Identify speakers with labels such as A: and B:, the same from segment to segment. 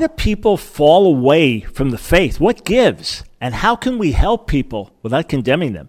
A: do people fall away from the faith? What gives? And how can we help people without condemning them?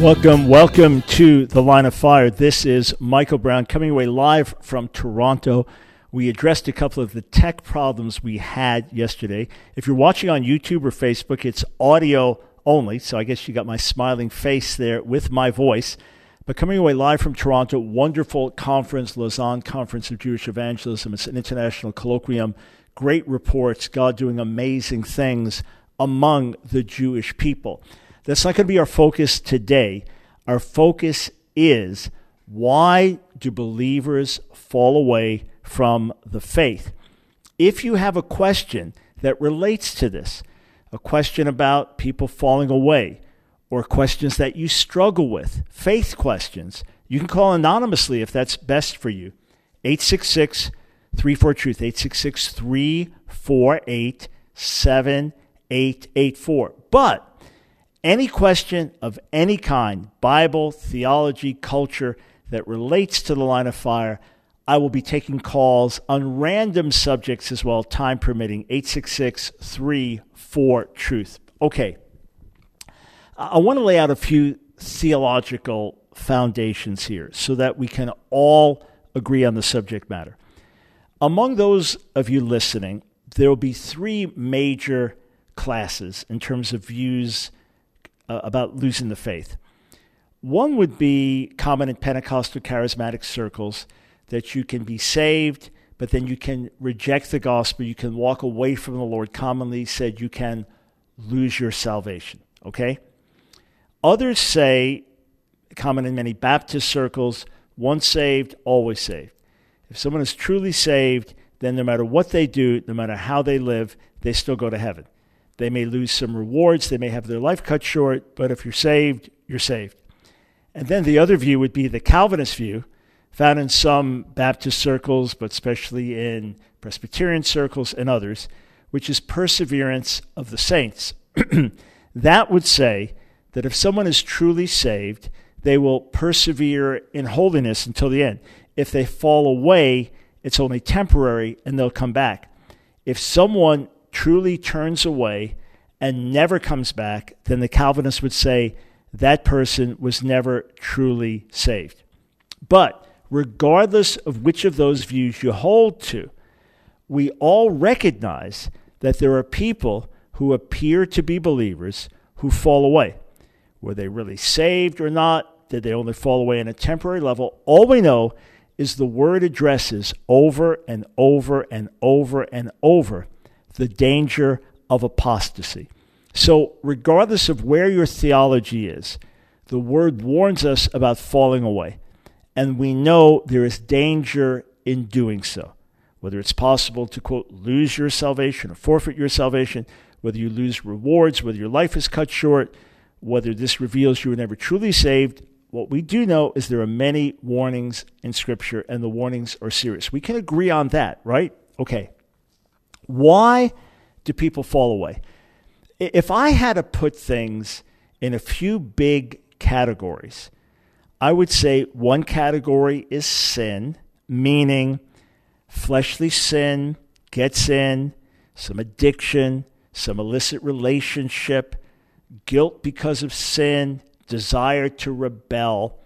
A: Welcome, welcome to the Line of Fire. This is Michael Brown coming away live from Toronto. We addressed a couple of the tech problems we had yesterday. If you're watching on YouTube or Facebook, it's audio only, so I guess you got my smiling face there with my voice. But coming away live from Toronto, wonderful conference, Lausanne Conference of Jewish Evangelism. It's an international colloquium. Great reports, God doing amazing things among the Jewish people. That's not going to be our focus today. Our focus is why do believers fall away from the faith? If you have a question that relates to this, a question about people falling away, or questions that you struggle with, faith questions, you can call anonymously if that's best for you. 866 34 Truth, 866 348 7884. But any question of any kind, Bible, theology, culture, that relates to the line of fire, I will be taking calls on random subjects as well, time permitting. 866 34 Truth. Okay. I want to lay out a few theological foundations here so that we can all agree on the subject matter. Among those of you listening, there will be three major classes in terms of views uh, about losing the faith. One would be common in Pentecostal charismatic circles that you can be saved, but then you can reject the gospel. You can walk away from the Lord. Commonly said, you can lose your salvation. Okay? Others say, common in many Baptist circles, once saved, always saved. If someone is truly saved, then no matter what they do, no matter how they live, they still go to heaven. They may lose some rewards, they may have their life cut short, but if you're saved, you're saved. And then the other view would be the Calvinist view, found in some Baptist circles, but especially in Presbyterian circles and others, which is perseverance of the saints. that would say that if someone is truly saved, they will persevere in holiness until the end. If they fall away, it's only temporary and they'll come back. If someone truly turns away and never comes back, then the Calvinists would say that person was never truly saved. But regardless of which of those views you hold to, we all recognize that there are people who appear to be believers who fall away. Were they really saved or not? Did they only fall away on a temporary level? All we know is the word addresses over and over and over and over the danger of apostasy. So, regardless of where your theology is, the word warns us about falling away. And we know there is danger in doing so. Whether it's possible to, quote, lose your salvation or forfeit your salvation, whether you lose rewards, whether your life is cut short, whether this reveals you were never truly saved, what we do know is there are many warnings in Scripture, and the warnings are serious. We can agree on that, right? Okay. Why do people fall away? If I had to put things in a few big categories, I would say one category is sin, meaning fleshly sin gets in, some addiction, some illicit relationship, guilt because of sin, desire to rebel,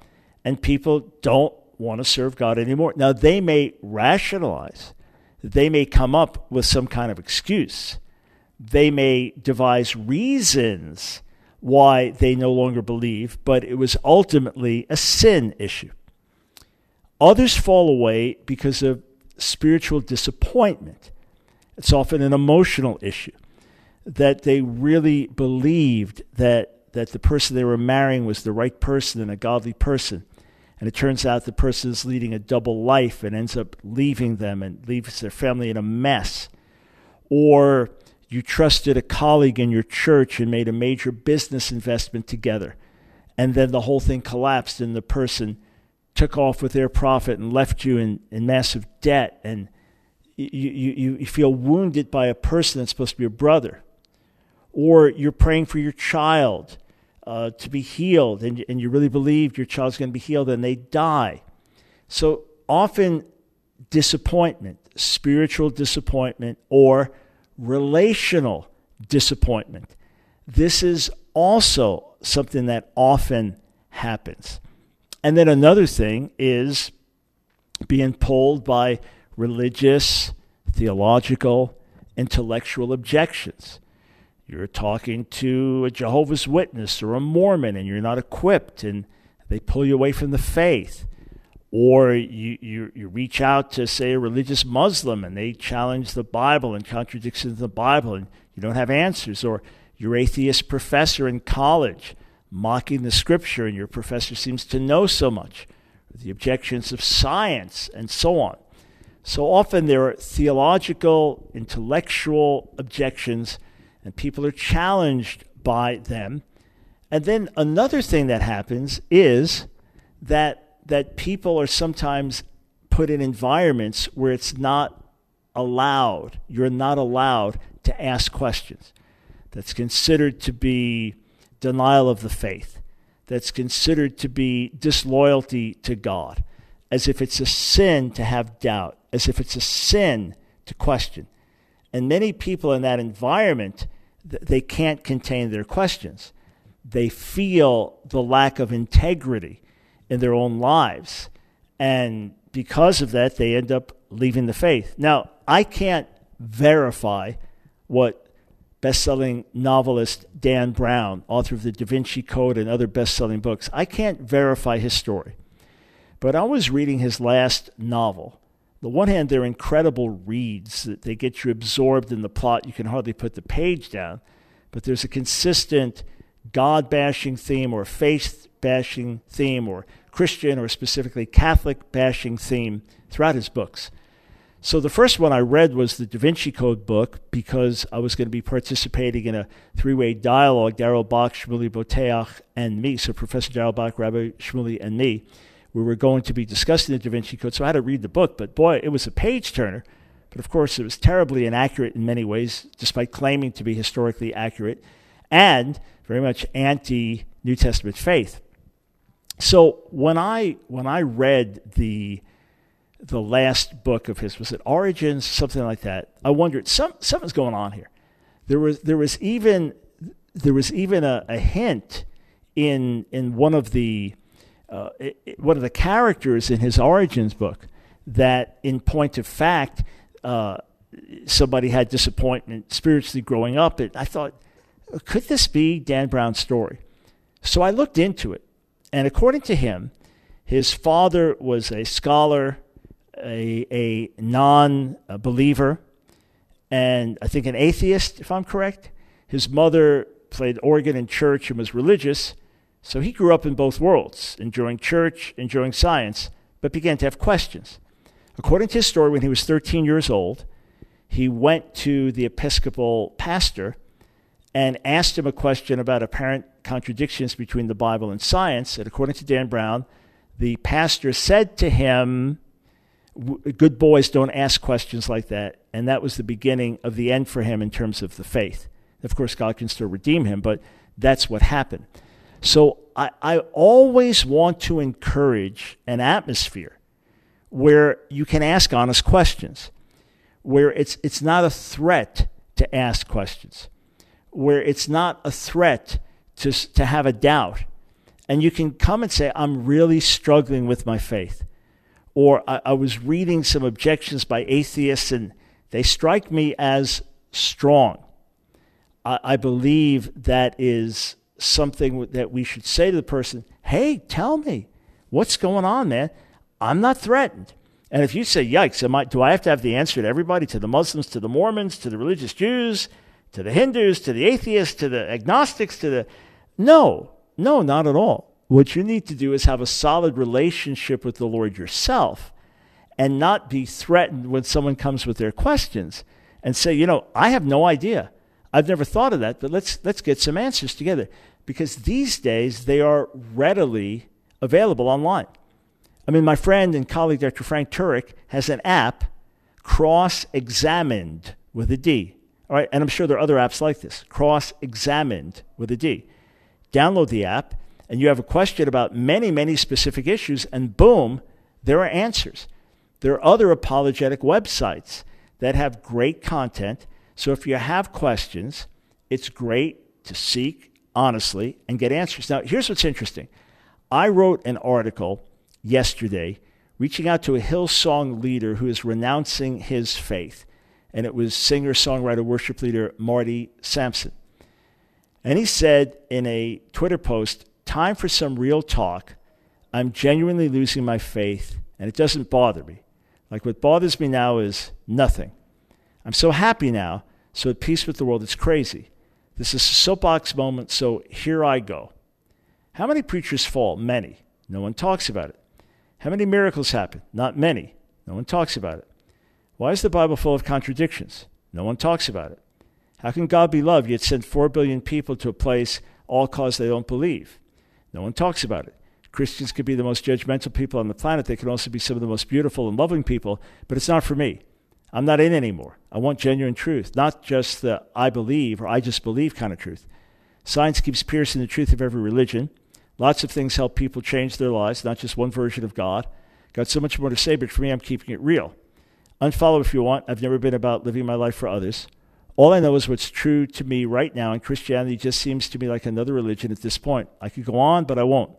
A: and people don't want to serve God anymore. Now, they may rationalize they may come up with some kind of excuse. They may devise reasons why they no longer believe, but it was ultimately a sin issue. Others fall away because of spiritual disappointment. It's often an emotional issue that they really believed that, that the person they were marrying was the right person and a godly person and it turns out the person is leading a double life and ends up leaving them and leaves their family in a mess. Or you trusted a colleague in your church and made a major business investment together. And then the whole thing collapsed and the person took off with their profit and left you in, in massive debt. And you, you, you feel wounded by a person that's supposed to be your brother. Or you're praying for your child uh, to be healed and, and you really believe your child's going to be healed and they die. So often, disappointment, spiritual disappointment, or relational disappointment. This is also something that often happens. And then another thing is being pulled by religious, theological, intellectual objections. You're talking to a Jehovah's Witness or a Mormon and you're not equipped and they pull you away from the faith. Or you, you, you reach out to, say, a religious Muslim and they challenge the Bible and contradictions in the Bible and you don't have answers. Or your atheist professor in college mocking the scripture and your professor seems to know so much. The objections of science and so on. So often there are theological, intellectual objections, and people are challenged by them. And then another thing that happens is that that people are sometimes put in environments where it's not allowed, you're not allowed to ask questions. That's considered to be denial of the faith. That's considered to be disloyalty to God, as if it's a sin to have doubt, as if it's a sin to question. And many people in that environment, they can't contain their questions. They feel the lack of integrity in their own lives. And because of that, they end up leaving the faith. Now, I can't verify what best-selling novelist Dan Brown, author of The Da Vinci Code and other best-selling books, I can't verify his story. But I was reading his last novel. On the one hand, they're incredible reads that they get you absorbed in the plot. You can hardly put the page down. But there's a consistent God bashing theme or faith bashing theme or Christian or specifically Catholic bashing theme throughout his books. So the first one I read was the Da Vinci Code book because I was going to be participating in a three-way dialogue, Darrell Bock, Shmuley Boteach, and me. So Professor Darrell Bock, Rabbi Shmuley, and me, we were going to be discussing the Da Vinci Code. So I had to read the book, but boy, it was a page turner. But of course, it was terribly inaccurate in many ways, despite claiming to be historically accurate, and very much anti New Testament faith. So when I when I read the the last book of his was it Origins something like that, I wondered some something's going on here. There was there was even there was even a, a hint in in one of the uh, one of the characters in his Origins book that in point of fact uh, somebody had disappointment spiritually growing up. It, I thought, could this be Dan Brown's story? So I looked into it and according to him, his father was a scholar, a, a non believer, and I think an atheist, if I'm correct. His mother played organ in church and was religious, so he grew up in both worlds, enjoying church, enjoying science, but began to have questions. According to his story, when he was 13 years old, he went to the Episcopal pastor and asked him a question about apparent contradictions between the Bible and science. And according to Dan Brown, the pastor said to him, Good boys don't ask questions like that. And that was the beginning of the end for him in terms of the faith. Of course, God can still redeem him, but that's what happened. So I, I always want to encourage an atmosphere where you can ask honest questions, where it's, it's not a threat to ask questions where it's not a threat to, to have a doubt. And you can come and say, I'm really struggling with my faith. Or I, I was reading some objections by atheists and they strike me as strong. I, I believe that is something that we should say to the person, hey, tell me, what's going on, man? I'm not threatened. And if you say, yikes, am I, do I have to have the answer to everybody, to the Muslims, to the Mormons, to the religious Jews, to the Hindus, to the atheists, to the agnostics, to the. No, no, not at all. What you need to do is have a solid relationship with the Lord yourself and not be threatened when someone comes with their questions and say, you know, I have no idea. I've never thought of that, but let's, let's get some answers together because these days they are readily available online. I mean, my friend and colleague, Dr. Frank Turek, has an app, Cross Examined with a D. All right, and I'm sure there are other apps like this, Cross Examined with a D. Download the app, and you have a question about many, many specific issues, and boom, there are answers. There are other apologetic websites that have great content. So if you have questions, it's great to seek honestly and get answers. Now, here's what's interesting I wrote an article yesterday reaching out to a Hillsong leader who is renouncing his faith. And it was singer, songwriter, worship leader Marty Sampson. And he said in a Twitter post, Time for some real talk. I'm genuinely losing my faith, and it doesn't bother me. Like what bothers me now is nothing. I'm so happy now, so at peace with the world. It's crazy. This is a soapbox moment, so here I go. How many preachers fall? Many. No one talks about it. How many miracles happen? Not many. No one talks about it. Why is the Bible full of contradictions? No one talks about it. How can God be loved yet send 4 billion people to a place all cause they don't believe? No one talks about it. Christians could be the most judgmental people on the planet. They can also be some of the most beautiful and loving people, but it's not for me. I'm not in anymore. I want genuine truth, not just the I believe or I just believe kind of truth. Science keeps piercing the truth of every religion. Lots of things help people change their lives, not just one version of God. Got so much more to say, but for me, I'm keeping it real. Unfollow if you want. I've never been about living my life for others. All I know is what's true to me right now, and Christianity just seems to me like another religion at this point. I could go on, but I won't.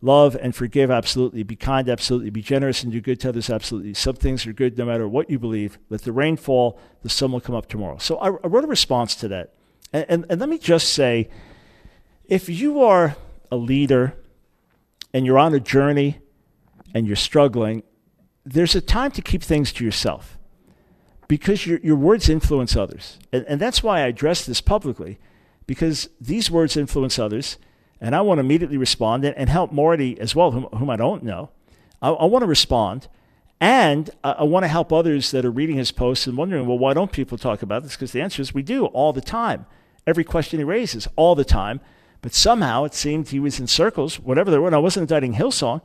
A: Love and forgive, absolutely. Be kind, absolutely. Be generous and do good to others, absolutely. Some things are good no matter what you believe. Let the rain fall, the sun will come up tomorrow. So I, I wrote a response to that. And, and, and let me just say if you are a leader and you're on a journey and you're struggling, there's a time to keep things to yourself because your, your words influence others. And, and that's why I address this publicly because these words influence others and I want to immediately respond and, help Marty as well, whom, whom I don't know. I, I want to respond, and I, I want to help others that are reading his posts and wondering, well, why don't people talk about this? Because the answer is we do all the time. Every question he raises, all the time. But somehow it seemed he was in circles, whatever they were. And I wasn't indicting Hillsong,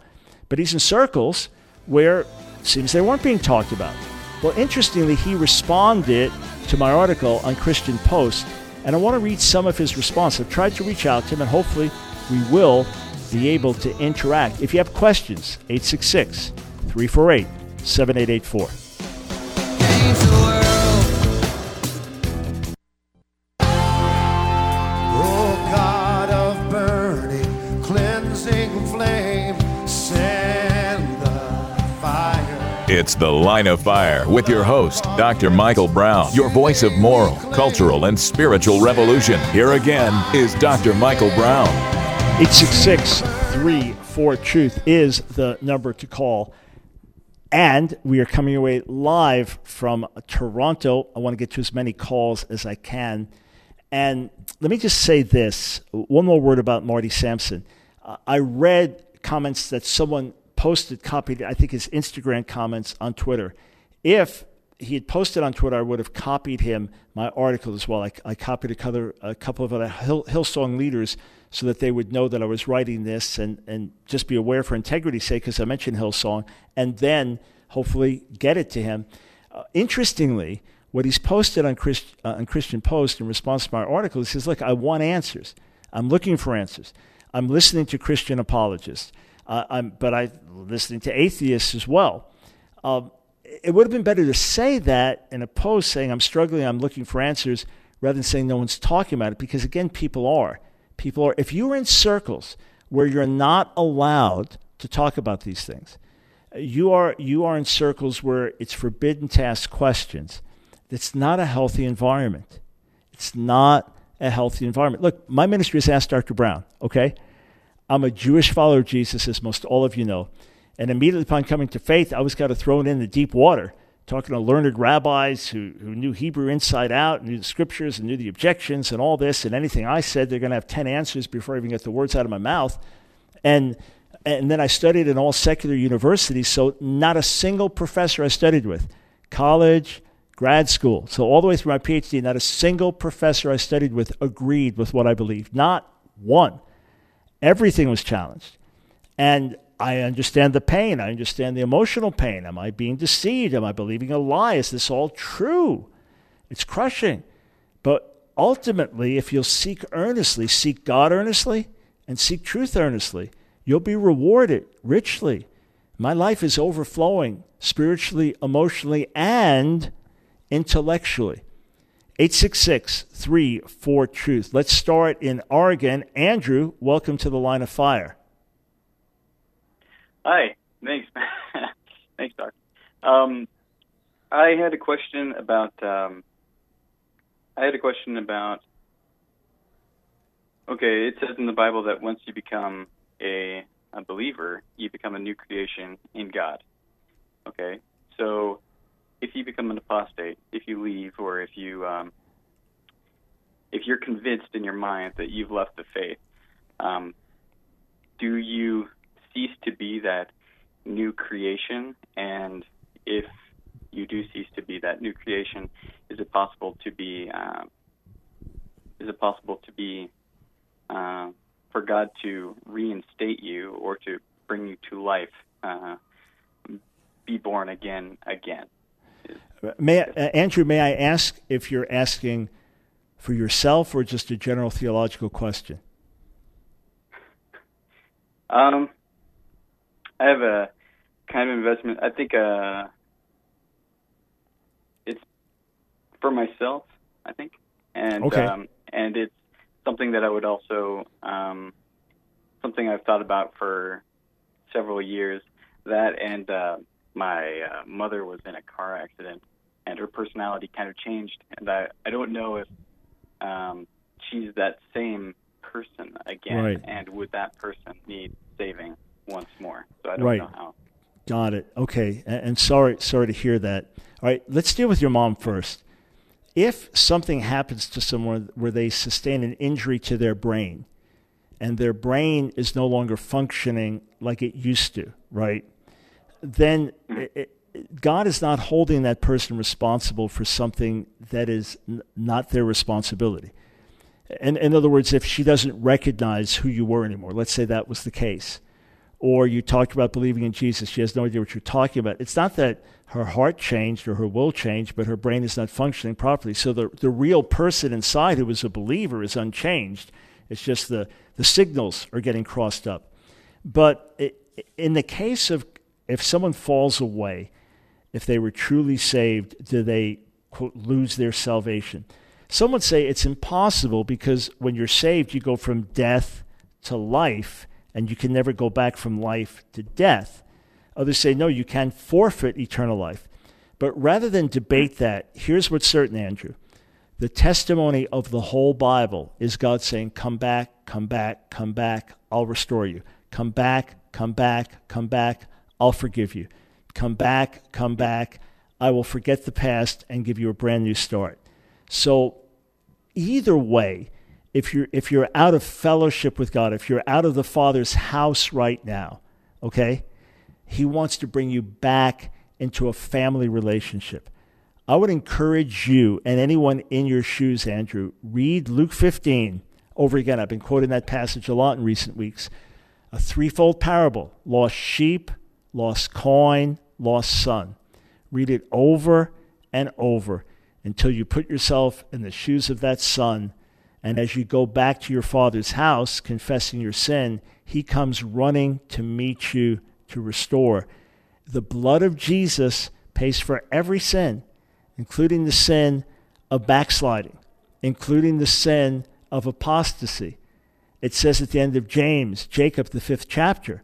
A: but he's in circles where it seems they weren't being talked about. Well, interestingly, he responded to my article on Christian Post and I want to read some of his response. I've tried to reach out to him, and hopefully we will be able to interact. If you have questions, 866 348 7884.
B: It's The Line of Fire with your host, Dr. Michael Brown, your voice of moral, cultural, and spiritual revolution. Here again is Dr. Michael Brown.
A: 866 34 Truth is the number to call. And we are coming away live from Toronto. I want to get to as many calls as I can. And let me just say this one more word about Marty Sampson. Uh, I read comments that someone posted, copied, I think, his Instagram comments on Twitter. If he had posted on Twitter, I would have copied him my article as well. I, I copied a couple, a couple of other Hill, Hillsong leaders so that they would know that I was writing this and, and just be aware for integrity's sake, because I mentioned Hillsong, and then hopefully get it to him. Uh, interestingly, what he's posted on, Christ, uh, on Christian Post in response to my article, he says, Look, I want answers. I'm looking for answers. I'm listening to Christian apologists. Uh, but I'm listening to atheists as well. Um, it would have been better to say that in a post saying, I'm struggling, I'm looking for answers, rather than saying no one's talking about it, because again, people are. People are. If you're in circles where you're not allowed to talk about these things, you are, you are in circles where it's forbidden to ask questions. It's not a healthy environment. It's not a healthy environment. Look, my ministry has asked Dr. Brown, okay? I'm a Jewish follower of Jesus, as most all of you know. And immediately upon coming to faith, I was kind of thrown in the deep water, talking to learned rabbis who, who knew Hebrew inside out, knew the scriptures, and knew the objections and all this. And anything I said, they're going to have 10 answers before I even get the words out of my mouth. And, and then I studied in all secular universities, so not a single professor I studied with, college, grad school. So, all the way through my PhD, not a single professor I studied with agreed with what I believed. Not one. Everything was challenged. And I understand the pain. I understand the emotional pain. Am I being deceived? Am I believing a lie? Is this all true? It's crushing. But ultimately, if you'll seek earnestly, seek God earnestly, and seek truth earnestly, you'll be rewarded richly. My life is overflowing spiritually, emotionally, and intellectually. 866 34 Truth. Let's start in Oregon. Andrew, welcome to the line of fire.
C: Hi, thanks. thanks, Doc. Um, I had a question about. Um, I had a question about. Okay, it says in the Bible that once you become a, a believer, you become a new creation in God. Okay, so if you become an apostate, if you leave, or if you um, if you're convinced in your mind that you've left the faith, um, do you cease to be that new creation? And if you do cease to be that new creation, is it possible to be uh, is it possible to be uh, for God to reinstate you or to bring you to life, uh, be born again again?
A: May I, uh, Andrew, may I ask if you're asking for yourself or just a general theological question?
C: Um, I have a kind of investment. I think uh, it's for myself. I think, and
A: okay.
C: um, and it's something that I would also um, something I've thought about for several years. That and uh, my uh, mother was in a car accident, and her personality kind of changed, and I I don't know if um, she's that same person again,
A: right.
C: and would that person need saving? once more. So I don't
A: right.
C: know how.
A: Got it. Okay. And, and sorry, sorry to hear that. All right. Let's deal with your mom first. If something happens to someone where they sustain an injury to their brain, and their brain is no longer functioning like it used to, right? Then it, God is not holding that person responsible for something that is n- not their responsibility. And in other words, if she doesn't recognize who you were anymore, let's say that was the case, or you talked about believing in Jesus, she has no idea what you're talking about. It's not that her heart changed or her will changed, but her brain is not functioning properly. So the, the real person inside who is a believer is unchanged. It's just the, the signals are getting crossed up. But it, in the case of if someone falls away, if they were truly saved, do they, quote, lose their salvation? Some would say it's impossible because when you're saved, you go from death to life and you can never go back from life to death. Others say, no, you can forfeit eternal life. But rather than debate that, here's what's certain, Andrew. The testimony of the whole Bible is God saying, Come back, come back, come back, I'll restore you. Come back, come back, come back, I'll forgive you. Come back, come back, I will forget the past and give you a brand new start. So, either way, if you're if you're out of fellowship with God, if you're out of the Father's house right now, okay? He wants to bring you back into a family relationship. I would encourage you and anyone in your shoes, Andrew, read Luke 15 over again. I've been quoting that passage a lot in recent weeks. A threefold parable lost sheep, lost coin, lost son. Read it over and over until you put yourself in the shoes of that son and as you go back to your father's house, confessing your sin, he comes running to meet you to restore. The blood of Jesus pays for every sin, including the sin of backsliding, including the sin of apostasy. It says at the end of James, Jacob, the fifth chapter,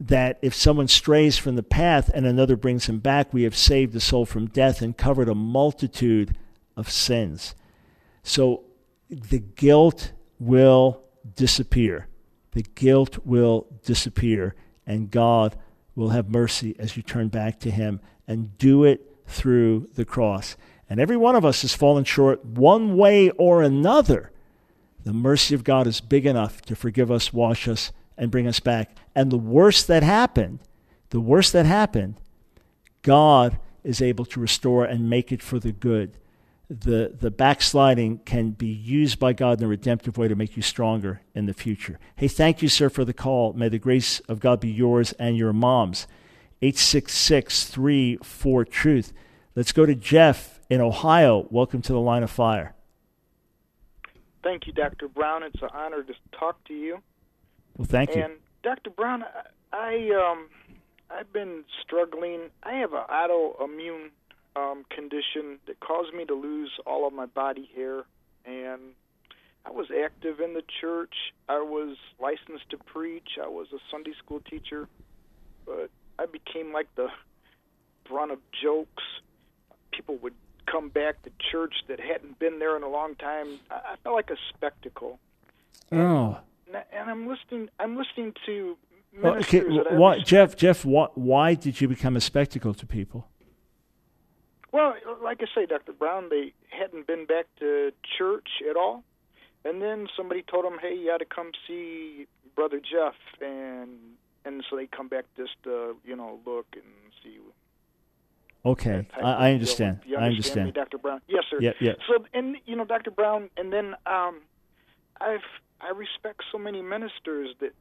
A: that if someone strays from the path and another brings him back, we have saved the soul from death and covered a multitude of sins. So the guilt will disappear. The guilt will disappear, and God will have mercy as you turn back to Him and do it through the cross. And every one of us has fallen short one way or another. The mercy of God is big enough to forgive us, wash us, and bring us back. And the worst that happened, the worst that happened, God is able to restore and make it for the good. The, the backsliding can be used by God in a redemptive way to make you stronger in the future. Hey, thank you, sir, for the call. May the grace of God be yours and your mom's. 866 34 Truth. Let's go to Jeff in Ohio. Welcome to the line of fire.
D: Thank you, Dr. Brown. It's an honor to talk to you.
A: Well, thank you.
D: And Dr. Brown, I, I um, I've been struggling. I have an autoimmune um, condition that caused me to lose all of my body hair, and I was active in the church. I was licensed to preach. I was a Sunday school teacher, but I became like the brunt of jokes. People would come back to church that hadn't been there in a long time. I, felt like a spectacle.
A: Oh.
D: And, and I'm listening. I'm listening to ministers.
A: okay, why, Jeff? Jeff, why, why did you become a spectacle to people?
D: Well, like I say, Dr. Brown, they hadn't been back to church at all, and then somebody told them, "Hey, you got to come see Brother Jeff," and and so they come back just to you know look and see
A: Okay, I, I, understand.
D: You understand.
A: I understand.
D: Me, Dr. Brown. Yes, sir.
A: Yeah, yeah.
D: So, and you know, Dr. Brown, and then um, I've I respect so many ministers that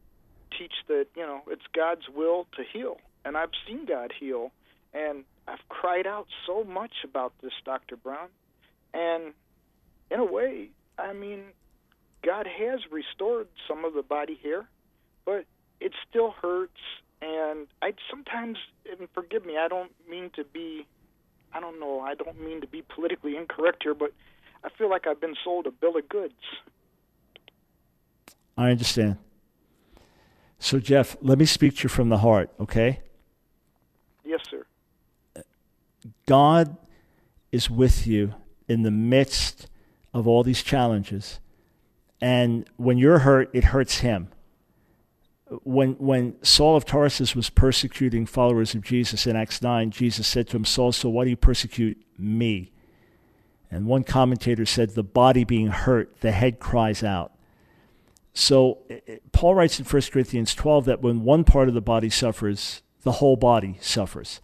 D: teach that you know it's God's will to heal, and I've seen God heal, and I've cried out so much about this, Dr. Brown, and in a way, I mean, God has restored some of the body hair, but it still hurts and I sometimes, and forgive me, I don't mean to be, I don't know, I don't mean to be politically incorrect here, but I feel like I've been sold a bill of goods.
A: I understand. So, Jeff, let me speak to you from the heart, okay?
D: Yes, sir.
A: God is with you in the midst of all these challenges. And when you're hurt, it hurts Him when, when Saul of Tarsus was persecuting followers of Jesus in Acts 9, Jesus said to him, Saul, so why do you persecute me? And one commentator said, the body being hurt, the head cries out. So eh, eh, Paul writes in 1 Corinthians 12 that when one part of the body suffers, the whole body suffers.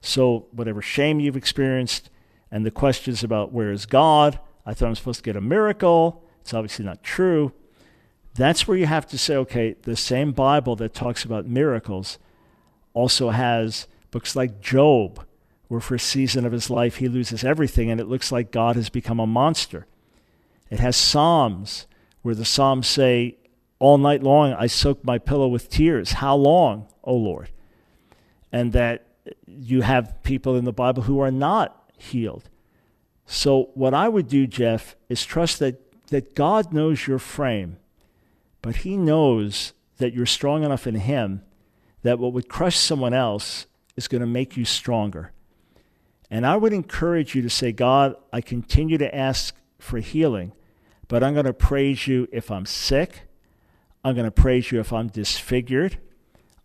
A: So whatever shame you've experienced and the questions about where is God, I thought I'm supposed to get a miracle. It's obviously not true. That's where you have to say, okay, the same Bible that talks about miracles also has books like Job, where for a season of his life he loses everything and it looks like God has become a monster. It has Psalms, where the Psalms say, All night long I soak my pillow with tears. How long, O Lord? And that you have people in the Bible who are not healed. So, what I would do, Jeff, is trust that, that God knows your frame but he knows that you're strong enough in him that what would crush someone else is going to make you stronger. And I would encourage you to say, God, I continue to ask for healing, but I'm going to praise you if I'm sick. I'm going to praise you if I'm disfigured.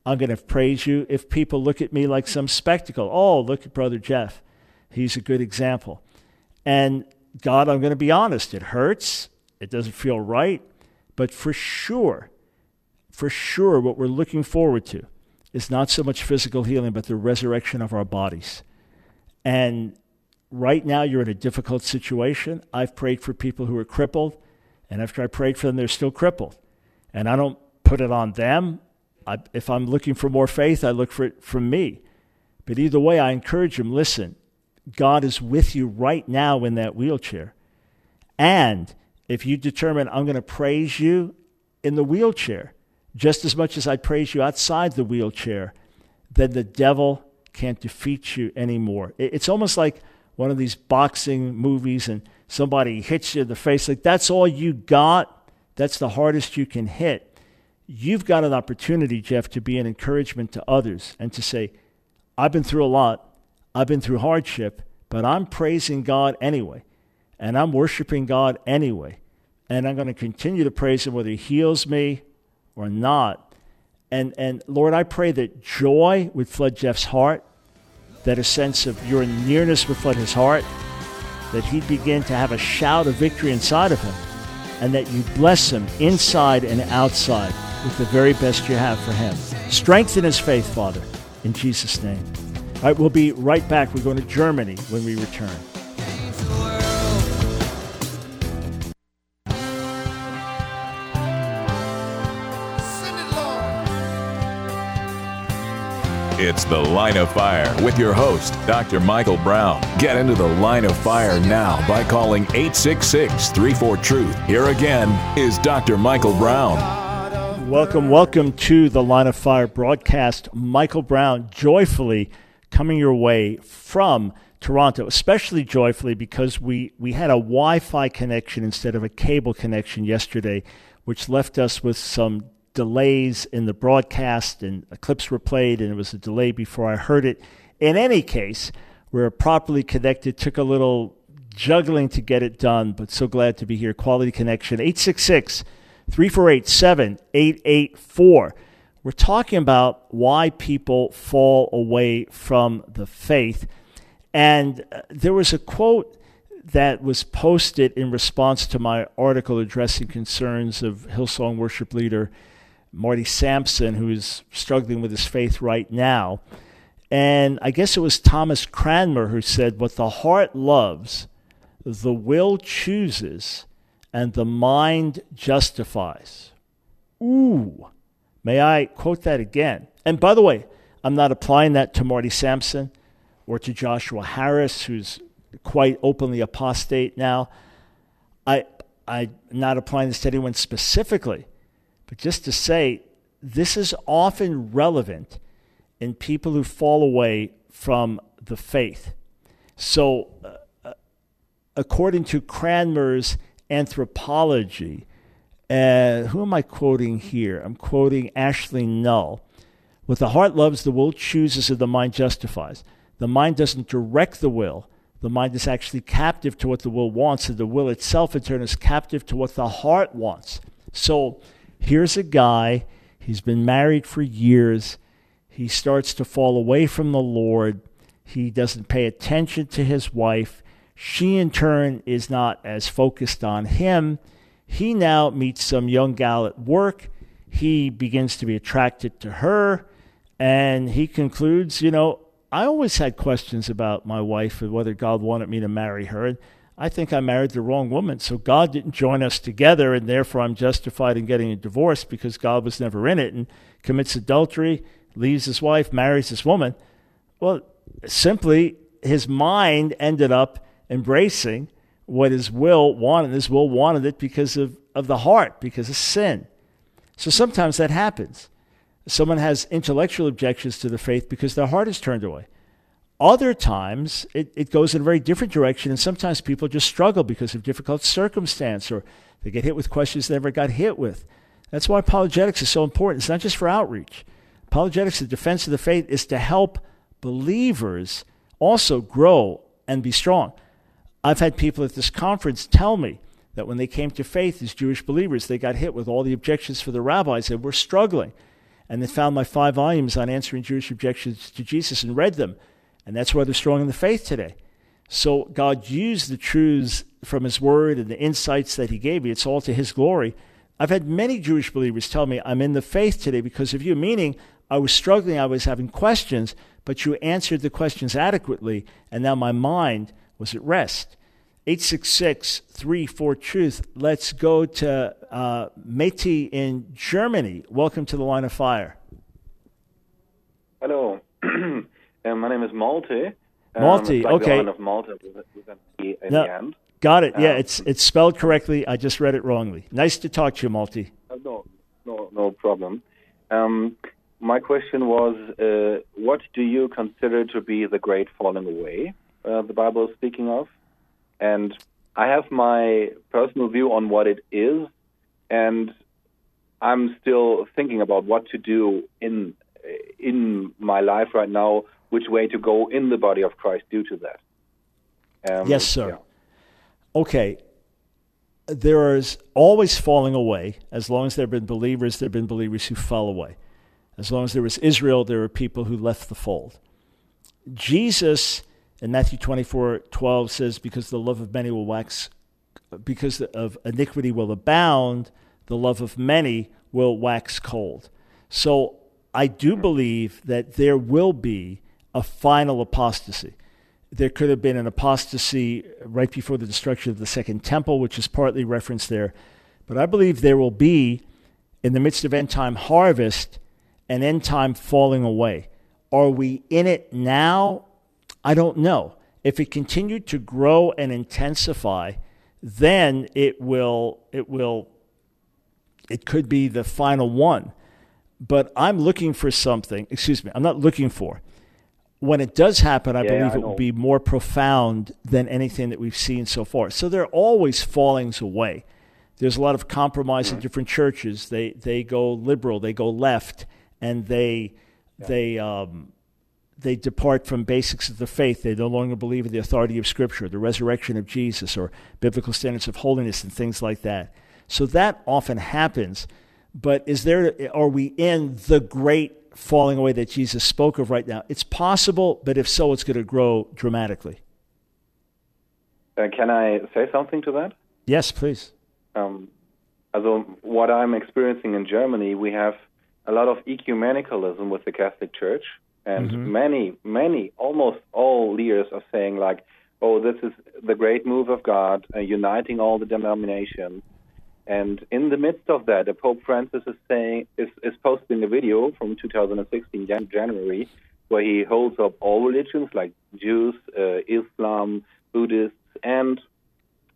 A: I'm going to praise you if people look at me like some spectacle. Oh, look at Brother Jeff. He's a good example. And God, I'm going to be honest. It hurts. It doesn't feel right. But for sure, for sure, what we're looking forward to is not so much physical healing, but the resurrection of our bodies. And right now, you're in a difficult situation. I've prayed for people who are crippled, and after I prayed for them, they're still crippled. And I don't put it on them. I, if I'm looking for more faith, I look for it from me. But either way, I encourage them listen, God is with you right now in that wheelchair. And if you determine I'm going to praise you in the wheelchair just as much as I praise you outside the wheelchair, then the devil can't defeat you anymore. It's almost like one of these boxing movies and somebody hits you in the face like that's all you got. That's the hardest you can hit. You've got an opportunity, Jeff, to be an encouragement to others and to say, I've been through a lot. I've been through hardship, but I'm praising God anyway and I'm worshiping God anyway. And I'm going to continue to praise Him whether He heals me or not. And, and Lord, I pray that joy would flood Jeff's heart, that a sense of your nearness would flood his heart, that he'd begin to have a shout of victory inside of him, and that you bless him inside and outside with the very best you have for him. Strengthen his faith, Father, in Jesus' name. All right, we'll be right back. We're going to Germany when we return.
B: It's the Line of Fire with your host, Dr. Michael Brown. Get into the Line of Fire now by calling 866 34 Truth. Here again is Dr. Michael Brown.
A: Welcome, welcome to the Line of Fire broadcast. Michael Brown joyfully coming your way from Toronto, especially joyfully because we, we had a Wi Fi connection instead of a cable connection yesterday, which left us with some delays in the broadcast and clips were played and it was a delay before I heard it. In any case, we're properly connected. Took a little juggling to get it done, but so glad to be here. Quality Connection 866 348 7884. We're talking about why people fall away from the faith. And uh, there was a quote that was posted in response to my article addressing concerns of Hillsong worship leader Marty Sampson, who is struggling with his faith right now. And I guess it was Thomas Cranmer who said, What the heart loves, the will chooses, and the mind justifies. Ooh. May I quote that again? And by the way, I'm not applying that to Marty Sampson or to Joshua Harris, who's quite openly apostate now. I, I'm not applying this to anyone specifically. But just to say, this is often relevant in people who fall away from the faith. So, uh, uh, according to Cranmer's anthropology, uh, who am I quoting here? I'm quoting Ashley Null. What the heart loves, the will chooses, and the mind justifies. The mind doesn't direct the will. The mind is actually captive to what the will wants, and the will itself, in turn, is captive to what the heart wants. So, here's a guy, he's been married for years. He starts to fall away from the Lord. He doesn't pay attention to his wife. She, in turn, is not as focused on him. He now meets some young gal at work. He begins to be attracted to her. And he concludes, you know, I always had questions about my wife and whether God wanted me to marry her. I think I married the wrong woman. So God didn't join us together, and therefore I'm justified in getting a divorce because God was never in it and commits adultery, leaves his wife, marries this woman. Well, simply his mind ended up embracing what his will wanted. His will wanted it because of, of the heart, because of sin. So sometimes that happens. Someone has intellectual objections to the faith because their heart is turned away. Other times, it, it goes in a very different direction, and sometimes people just struggle because of difficult circumstance or they get hit with questions they never got hit with. That's why apologetics is so important. It's not just for outreach. Apologetics, the defense of the faith, is to help believers also grow and be strong. I've had people at this conference tell me that when they came to faith as Jewish believers, they got hit with all the objections for the rabbis and were struggling. And they found my five volumes on answering Jewish objections to Jesus and read them and that's why they're strong in the faith today. So God used the truths from His Word and the insights that He gave me. It's all to His glory. I've had many Jewish believers tell me, I'm in the faith today because of you, meaning I was struggling, I was having questions, but you answered the questions adequately, and now my mind was at rest. 866 34 Truth. Let's go to uh, Meti in Germany. Welcome to the line of fire.
E: Hello. Uh, my name is Malte.
A: Um, Malte,
E: like
A: okay.
E: of Malta with, with an E
A: no,
E: the end.
A: Got it. Yeah,
E: Um,
A: it's it's spelled correctly. I just read it wrongly. Nice to talk to you, Malte.
E: Uh, no, no, no problem. Um, my question was, uh, what do you consider to be the great falling away uh, the Bible is speaking of? And I have my personal view on what it is, and I'm still thinking about what to do in in my life right now, which way to go in the body of Christ due to that. Um,
A: Yes, sir.
E: yeah.
A: Okay. There is always falling away. As long as there have been believers, there have been believers who fell away. As long as there was Israel, there were people who left the fold. Jesus in Matthew 24 12 says, Because the love of many will wax, because of iniquity will abound, the love of many will wax cold. So I do believe that there will be a final apostasy. There could have been an apostasy right before the destruction of the Second Temple, which is partly referenced there. But I believe there will be, in the midst of end time harvest, an end time falling away. Are we in it now? I don't know. If it continued to grow and intensify, then it will it will it could be the final one. But I'm looking for something, excuse me, I'm not looking for. When it does happen, I
E: Yeah,
A: believe
E: I
A: it will be more profound than anything that we've seen so far. So there are always fallings away. There's a lot of compromise in different churches. They they go liberal, they go left, and they they um, they depart from basics of the faith. They no longer believe in the authority of Scripture, the resurrection of Jesus, or biblical standards of holiness and things like that. So that often happens. But is there? Are we in the great falling away that Jesus spoke of right now? It's possible, but if so, it's going to grow dramatically.
E: Uh, can I say something to that?
A: Yes, please.
E: Um, also, what I'm experiencing in Germany, we have a lot of ecumenicalism with the Catholic Church, and many, many, almost all leaders are saying like, "Oh, this is the great move of God, uh, uniting all the denominations." And in the midst of that, Pope Francis is saying is, is posting a video from 2016 Jan- January where he holds up all religions like Jews, uh, Islam, Buddhists, and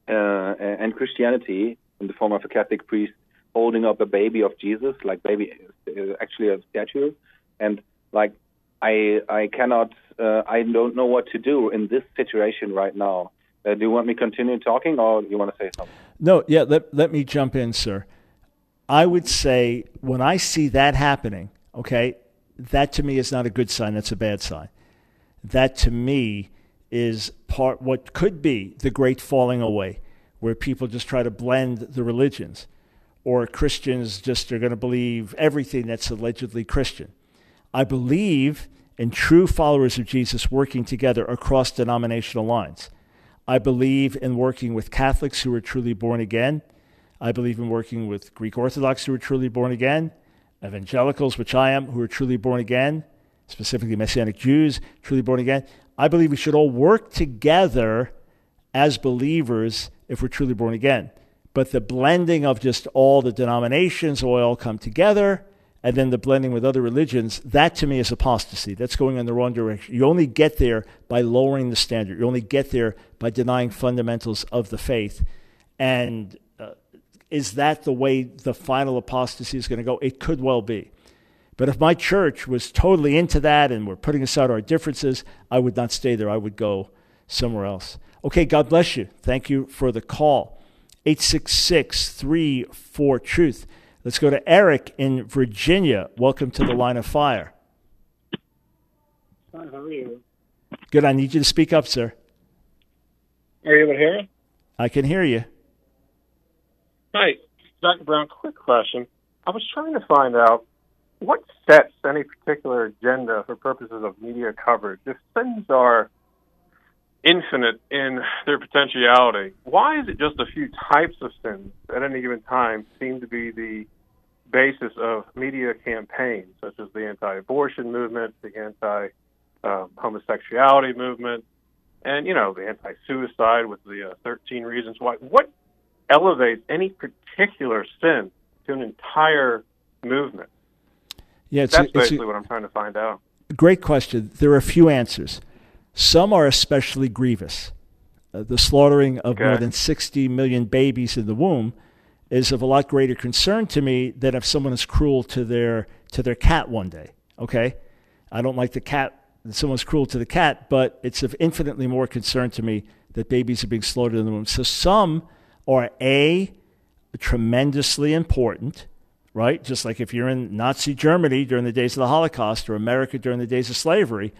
E: uh, and Christianity in the form of a Catholic priest holding up a baby of Jesus, like baby, uh, actually a statue, and like I I cannot uh, I don't know what to do in this situation right now. Uh, do you want me to continue talking, or you want to say something?
A: No, yeah, let, let me jump in, sir. I would say when I see that happening, okay, that to me is not a good sign. That's a bad sign. That to me is part what could be the great falling away, where people just try to blend the religions, or Christians just are going to believe everything that's allegedly Christian. I believe in true followers of Jesus working together across denominational lines. I believe in working with Catholics who are truly born again. I believe in working with Greek Orthodox who are truly born again, evangelicals, which I am, who are truly born again, specifically Messianic Jews, truly born again. I believe we should all work together as believers if we're truly born again. But the blending of just all the denominations all come together, and then the blending with other religions, that to me is apostasy. That's going in the wrong direction. You only get there by lowering the standard. You only get there by denying fundamentals of the faith. And uh, is that the way the final apostasy is going to go? It could well be. But if my church was totally into that and we're putting aside our differences, I would not stay there. I would go somewhere else. Okay, God bless you. Thank you for the call. 866 34 Truth. Let's go to Eric in Virginia. Welcome to the line of fire.
F: Hi, how are you?
A: Good. I need you to speak up, sir.
F: Are you able to hear me?
A: I can hear you.
F: Hi, Dr. Brown. Quick question. I was trying to find out what sets any particular agenda for purposes of media coverage. If things are infinite in their potentiality, why is it just a few types of sins at any given time seem to be the basis of media campaigns, such as the anti-abortion movement, the anti-homosexuality movement, and you know the anti-suicide with the uh, 13 reasons why? What elevates any particular sin to an entire movement?
A: Yeah, it's,
F: That's
A: a, it's a
F: basically what I'm trying to find out.
A: great question. There are a few answers. Some are especially grievous. Uh, the slaughtering of more than 60 million babies in the womb is of a lot greater concern to me than if someone is cruel to their to their cat one day. Okay, I don't like the cat. Someone's cruel to the cat, but it's of infinitely more concern to me that babies are being slaughtered in the womb. So some are a tremendously important, right? Just like if you're in Nazi Germany during the days of the Holocaust or America during the days of slavery,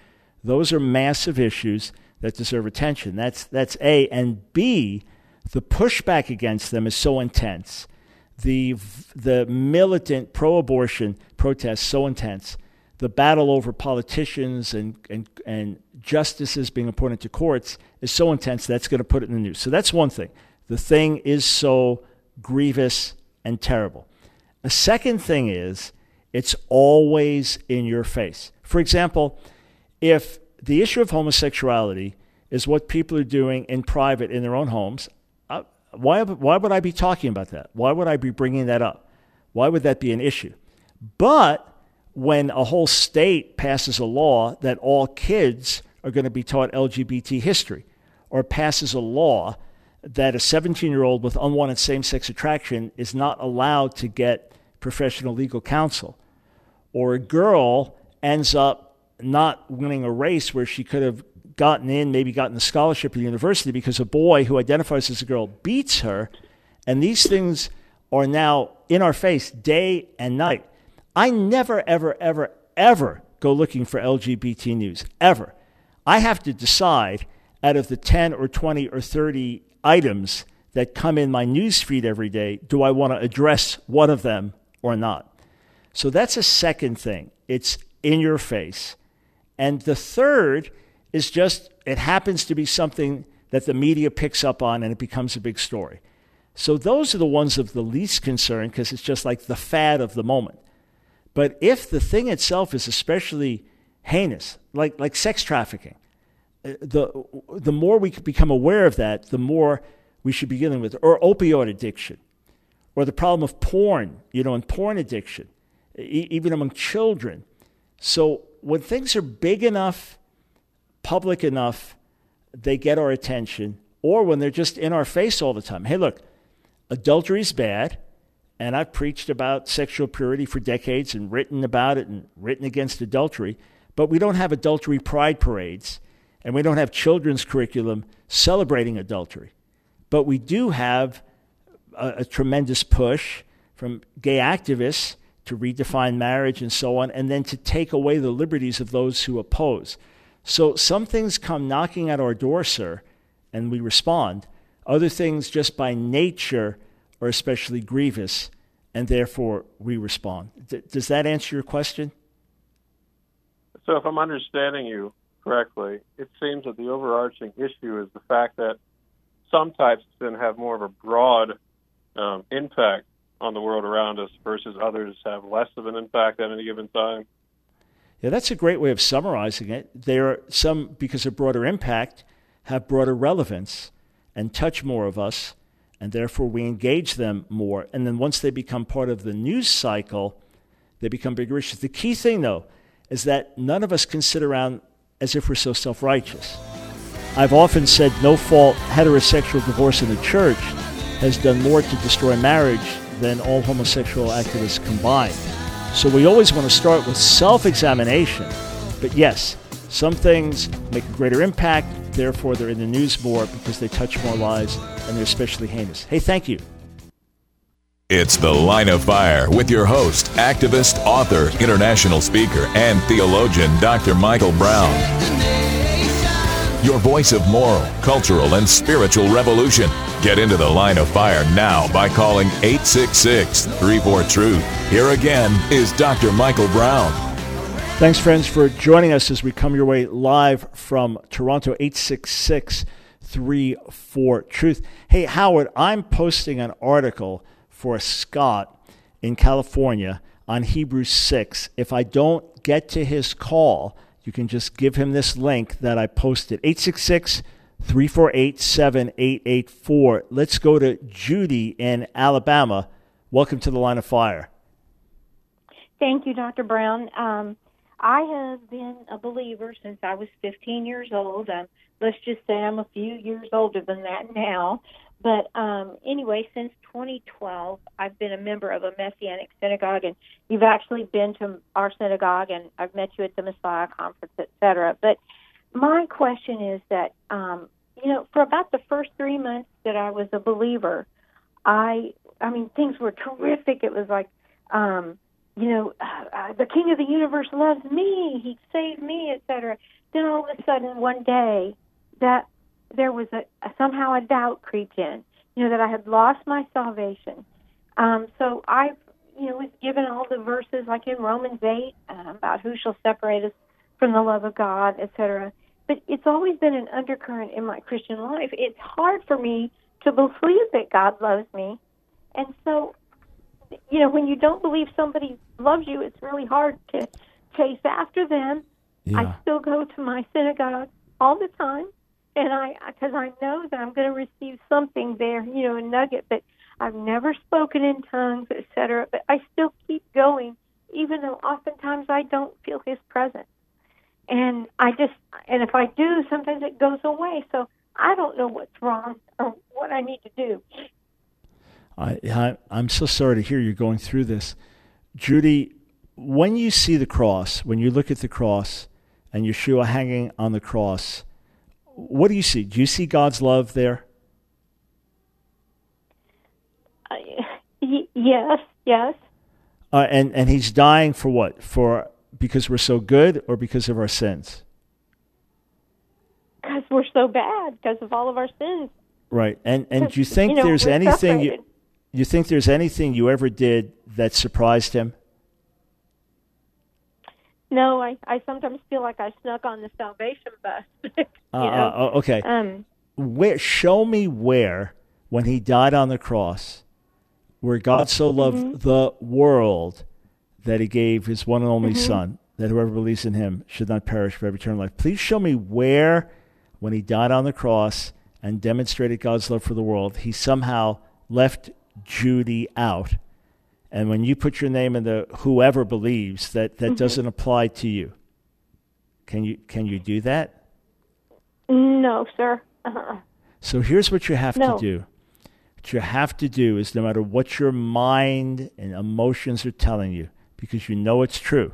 A: those are massive issues that deserve attention. That's that's A and B. The pushback against them is so intense. The the militant pro-abortion protests so intense. The battle over politicians and, and, and justices being appointed to courts is so intense that's going to put it in the news. So that's one thing. The thing is so grievous and terrible. A second thing is it's always in your face. For example, if the issue of homosexuality is what people are doing in private in their own homes. Uh, why, why would I be talking about that? Why would I be bringing that up? Why would that be an issue? But when a whole state passes a law that all kids are going to be taught LGBT history, or passes a law that a 17 year old with unwanted same sex attraction is not allowed to get professional legal counsel, or a girl ends up not winning a race where she could have gotten in, maybe gotten a scholarship at the university because a boy who identifies as a girl beats her. And these things are now in our face day and night. I never, ever, ever, ever go looking for LGBT news, ever. I have to decide out of the 10 or 20 or 30 items that come in my news feed every day, do I want to address one of them or not? So that's a second thing. It's in your face. And the third is just, it happens to be something that the media picks up on and it becomes a big story. So those are the ones of the least concern because it's just like the fad of the moment. But if the thing itself is especially heinous, like, like sex trafficking, uh, the, the more we become aware of that, the more we should be dealing with, or opioid addiction, or the problem of porn, you know, and porn addiction, e- even among children. So when things are big enough, public enough, they get our attention, or when they're just in our face all the time. Hey, look, adultery is bad, and I've preached about sexual purity for decades and written about it and written against adultery, but we don't have adultery pride parades, and we don't have children's curriculum celebrating adultery. But we do have a, a tremendous push from gay activists to redefine marriage and so on, and then to take away the liberties of those who oppose. So some things come knocking at our door, sir, and we respond. Other things, just by nature, are especially grievous, and therefore we respond. D- does that answer your question?
F: So, if I'm understanding you correctly, it seems that the overarching issue is the fact that some types sin have more of a broad um, impact on the world around us versus others have less of an impact at any given time.
A: Yeah, that's a great way of summarizing it. There are some, because of broader impact, have broader relevance and touch more of us, and therefore we engage them more. And then once they become part of the news cycle, they become bigger issues. The key thing, though, is that none of us can sit around as if we're so self righteous. I've often said no fault heterosexual divorce in the church has done more to destroy marriage than all homosexual activists combined. So we always want to start with self examination. But yes, some things make a greater impact, therefore they're in the news more because they touch more lives and they're especially heinous. Hey, thank you.
B: It's The Line of Fire with your host, activist, author, international speaker, and theologian, Dr. Michael Brown. Your voice of moral, cultural, and spiritual revolution. Get into the line of fire now by calling 866 34 Truth. Here again is Dr. Michael Brown.
A: Thanks, friends, for joining us as we come your way live from Toronto, 866 34 Truth. Hey, Howard, I'm posting an article for Scott in California on Hebrews 6. If I don't get to his call, you can just give him this link that I posted 866 348 7884. Let's go to Judy in Alabama. Welcome to the line of fire.
G: Thank you, Dr. Brown. Um, I have been a believer since I was 15 years old. Um, let's just say I'm a few years older than that now. But um, anyway, since 2012, I've been a member of a Messianic synagogue, and you've actually been to our synagogue, and I've met you at the Messiah conference, etc. But my question is that um, you know, for about the first three months that I was a believer, I I mean things were terrific. It was like, um, you know, uh, the King of the universe loves me. He saved me, etc. Then all of a sudden, one day, that there was a, a somehow a doubt creeped in. You know that I had lost my salvation. Um, so I, you know, was given all the verses like in Romans eight uh, about who shall separate us from the love of God, etc but it's always been an undercurrent in my Christian life. It's hard for me to believe that God loves me. And so, you know, when you don't believe somebody loves you, it's really hard to chase after them.
A: Yeah.
G: I still go to my synagogue all the time, and I because I know that I'm going to receive something there, you know, a nugget. But I've never spoken in tongues, etc. But I still keep going, even though oftentimes I don't feel His presence. And I just, and if I do, sometimes it goes away. So I don't know what's wrong or what I need to do.
A: I, I I'm so sorry to hear you're going through this, Judy. When you see the cross, when you look at the cross, and Yeshua hanging on the cross, what do you see? Do you see God's love there?
G: Uh, yes, yes.
A: Uh, and and He's dying for what? For because we're so good, or because of our sins?
G: Because we're so bad, because of all of our sins.
A: Right. And and do you think
G: you know,
A: there's anything you, you think there's anything you ever did that surprised him?
G: No, I, I sometimes feel like I snuck on the salvation bus.
A: Uh, uh, okay.
G: Um,
A: where show me where when he died on the cross where god so loved
G: Mm-hmm.
A: the world that he gave his one and only
G: Mm-hmm.
A: son that whoever believes in him should not perish but have eternal life please show me where when he died on the cross and demonstrated god's love for the world he somehow left judy out and when you put your name in the whoever believes that that
G: Mm-hmm.
A: doesn't apply to you can you can you do that
G: no, sir. Uh-uh.
A: So here's what you have
G: No.
A: to do. What you have to do is no matter what your mind and emotions are telling you, because you know it's true.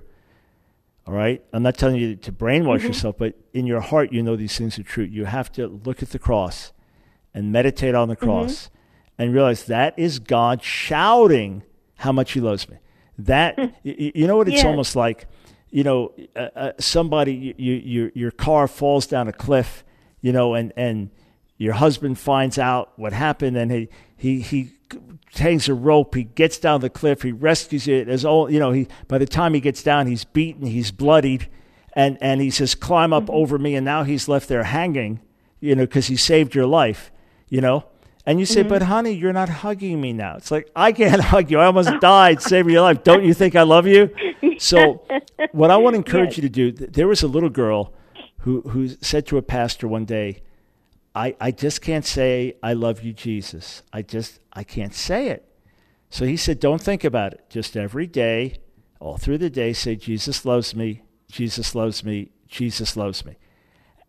A: All right? I'm not telling you to brainwash yourself, but in your heart, you know these things are true. You have to look at the cross and meditate on the cross and realize that is God shouting how much He loves me. That, y- you know what it's
G: Yes.
A: almost like? You know, uh, uh, somebody, you, you, your, your car falls down a cliff, you know, and, and your husband finds out what happened and he, he, he takes a rope, he gets down the cliff, he rescues it. As all, you know, he, by the time he gets down, he's beaten, he's bloodied, and, and he says, climb up over me. And now he's left there hanging, you know, because he saved your life, you know. And you say, but honey, you're not hugging me now. It's like, I can't hug you. I almost died saving your life. Don't you think I love you? So, what I want to encourage
G: Yes.
A: you to do, there was a little girl who, who said to a pastor one day, I, I just can't say I love you, Jesus. I just I can't say it. So he said, Don't think about it. Just every day, all through the day, say, Jesus loves me, Jesus loves me, Jesus loves me.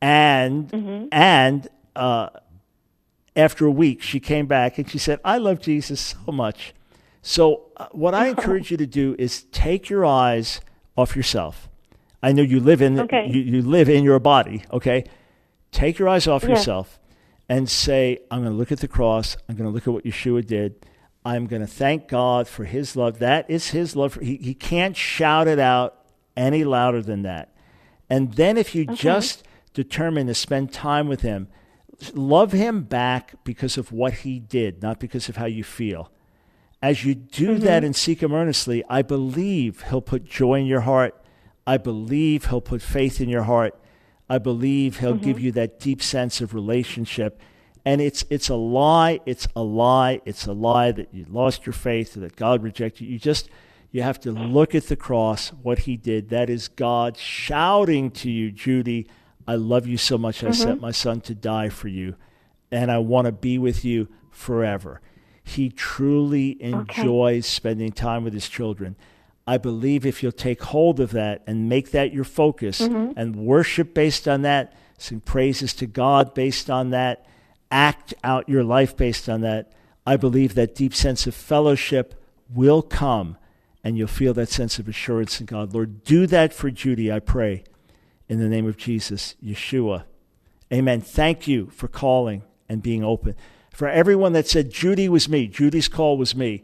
A: And and uh, after a week, she came back and she said, I love Jesus so much. So, uh, what I encourage you to do is take your eyes off yourself. I know you live in
G: Okay.
A: you, you live in your body, okay? Take your eyes off
G: Yeah.
A: yourself and say, I'm going to look at the cross. I'm going to look at what Yeshua did. I'm going to thank God for his love. That is his love. For, he, he can't shout it out any louder than that. And then if you just determine to spend time with him, love him back because of what he did, not because of how you feel. As you do mm-hmm. that and seek him earnestly, I believe he'll put joy in your heart. I believe he'll put faith in your heart. I believe he'll give mm-hmm. you that deep sense of relationship. And it's it's a lie, it's a lie, it's a lie that you lost your faith or that God rejected you. You just you have to look at the cross, what he did. That is God shouting to you, Judy, I love you so much. I mm-hmm. sent my son to die for you, and I want to be with you forever. He truly enjoys spending time with his children. I believe if you'll take hold of that and make that your focus mm-hmm. and worship based on that, sing praises to God based on that, act out your life based on that, I believe that deep sense of fellowship will come and you'll feel that sense of assurance in God. Lord, do that for Judy, I pray, in the name of Jesus, Yeshua. Amen. Thank you for calling and being open. For everyone that said, Judy was me, Judy's call was me,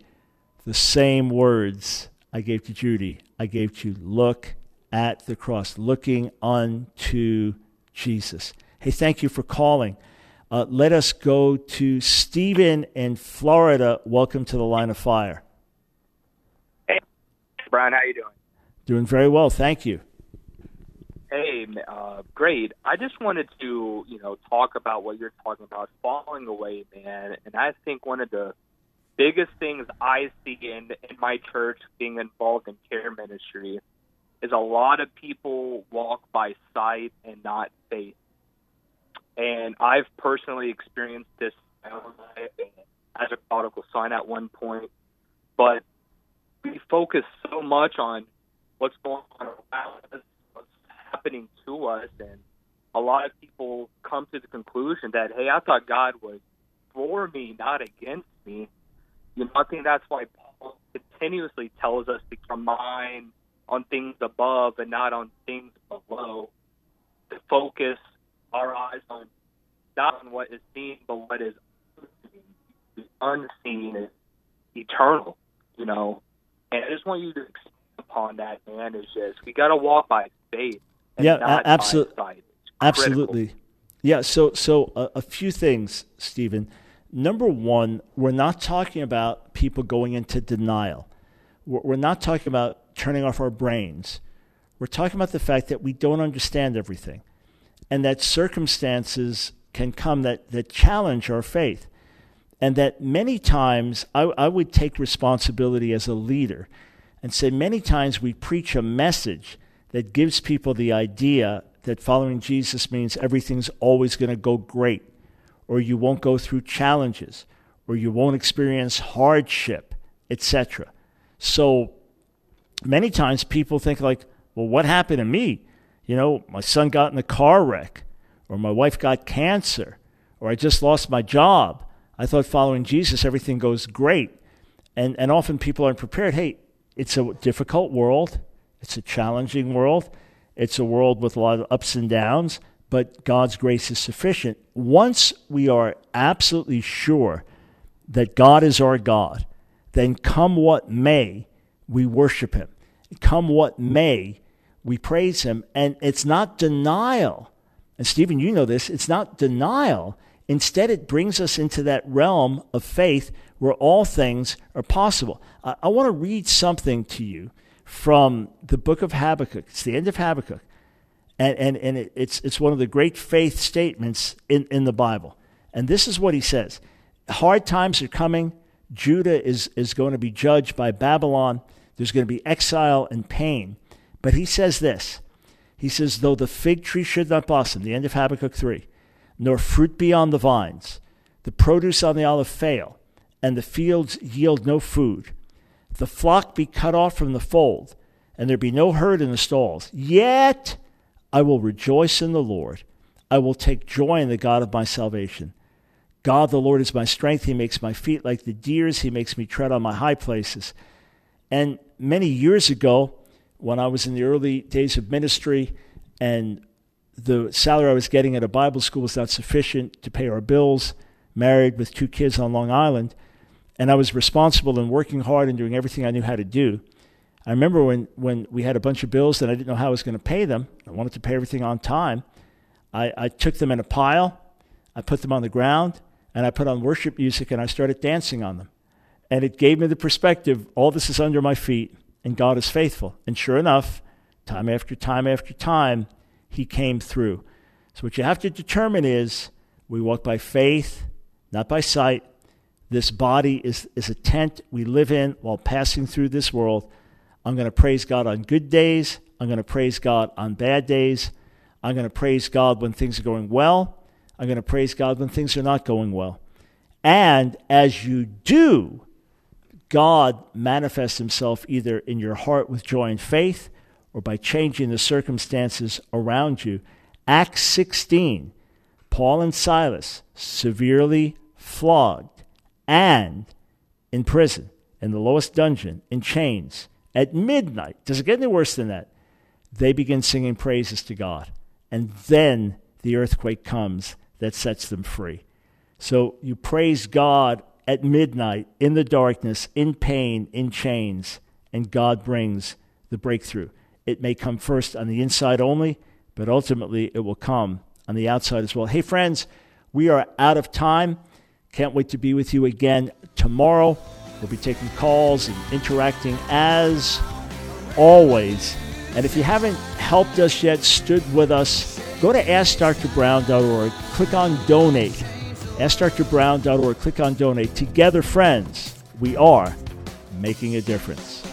A: the same words I gave to Judy, I gave to look at the cross, looking unto Jesus. Hey, thank you for calling. Uh, let us go to Stephen in Florida. Welcome to the line of fire.
H: Hey, Brian, how you doing?
A: Doing very well. Thank you.
H: Hey, uh, great. I just wanted to, you know, talk about what you're talking about, falling away, man. And I think one of the biggest things I see in in my church being involved in care ministry is a lot of people walk by sight and not faith. And I've personally experienced this as a prodigal son at one point, but we focus so much on what's going on around us, happening to us, and a lot of people come to the conclusion that, hey, I thought God was for me, not against me. You know, I think that's why Paul continuously tells us to keep mind on things above and not on things below. To focus our eyes on not on what is seen, but what is unseen. is eternal, you know. And I just want you to expand upon that, man. Is just we got to walk by faith.
A: Yeah, absolutely. Absolutely. Yeah. So, so a, a few things, Stephen. Number one, we're not talking about people going into denial. We're, we're not talking about turning off our brains. We're talking about the fact that we don't understand everything and that circumstances can come that, that challenge our faith. And that many times I, I would take responsibility as a leader and say many times we preach a message that gives people the idea that following Jesus means everything's always going to go great, or you won't go through challenges, or you won't experience hardship, etc. So many times people think like, well, what happened to me? You know, my son got in a car wreck, or my wife got cancer, or I just lost my job. I thought following Jesus, everything goes great. And, and often people aren't prepared. Hey, it's a difficult world, it's a challenging world. It's a world with a lot of ups and downs, but God's grace is sufficient. Once we are absolutely sure that God is our God, then come what may, we worship Him. Come what may, we praise Him. And it's not denial. And Stephen, you know this, it's not denial. Instead, it brings us into that realm of faith where all things are possible. I, I want to read something to you from the book of Habakkuk. It's the end of Habakkuk. And, and, and it, it's, it's one of the great faith statements in, in the Bible. And this is what he says Hard times are coming. Judah is, is going to be judged by Babylon. There's going to be exile and pain. But he says this He says, Though the fig tree should not blossom, the end of Habakkuk 3, nor fruit be on the vines, the produce on the olive fail, and the fields yield no food, the flock be cut off from the fold, and there be no herd in the stalls. Yet I will rejoice in the Lord. I will take joy in the God of my salvation. God the Lord is my strength. He makes my feet like the deer's. He makes me tread on my high places. And many years ago, when I was in the early days of ministry and the salary I was getting at a Bible school was not sufficient to pay our bills, married with two kids on Long Island, and I was responsible and working hard and doing everything I knew how to do. I remember when, when we had a bunch of bills and I didn't know how I was going to pay them. I wanted to pay everything on time. I, I took them in a pile, I put them on the ground, and I put on worship music and I started dancing on them. And it gave me the perspective all this is under my feet and God is faithful. And sure enough, time after time after time, He came through. So what you have to determine is we walk by faith, not by sight. This body is, is a tent we live in while passing through this world. I'm going to praise God on good days. I'm going to praise God on bad days. I'm going to praise God when things are going well. I'm going to praise God when things are not going well. And as you do, God manifests himself either in your heart with joy and faith or by changing the circumstances around you. Acts 16, Paul and Silas severely flogged and in prison, in the lowest dungeon, in chains, at midnight. Does it get any worse than that? They begin singing praises to God. And then the earthquake comes that sets them free. So you praise God at midnight, in the darkness, in pain, in chains, and God brings the breakthrough. It may come first on the inside only, but ultimately it will come on the outside as well. Hey, friends, we are out of time. Can't wait to be with you again tomorrow. We'll be taking calls and interacting as always. And if you haven't helped us yet, stood with us, go to AskDrBrown.org, click on donate. AskDrBrown.org, click on donate. Together, friends, we are making a difference.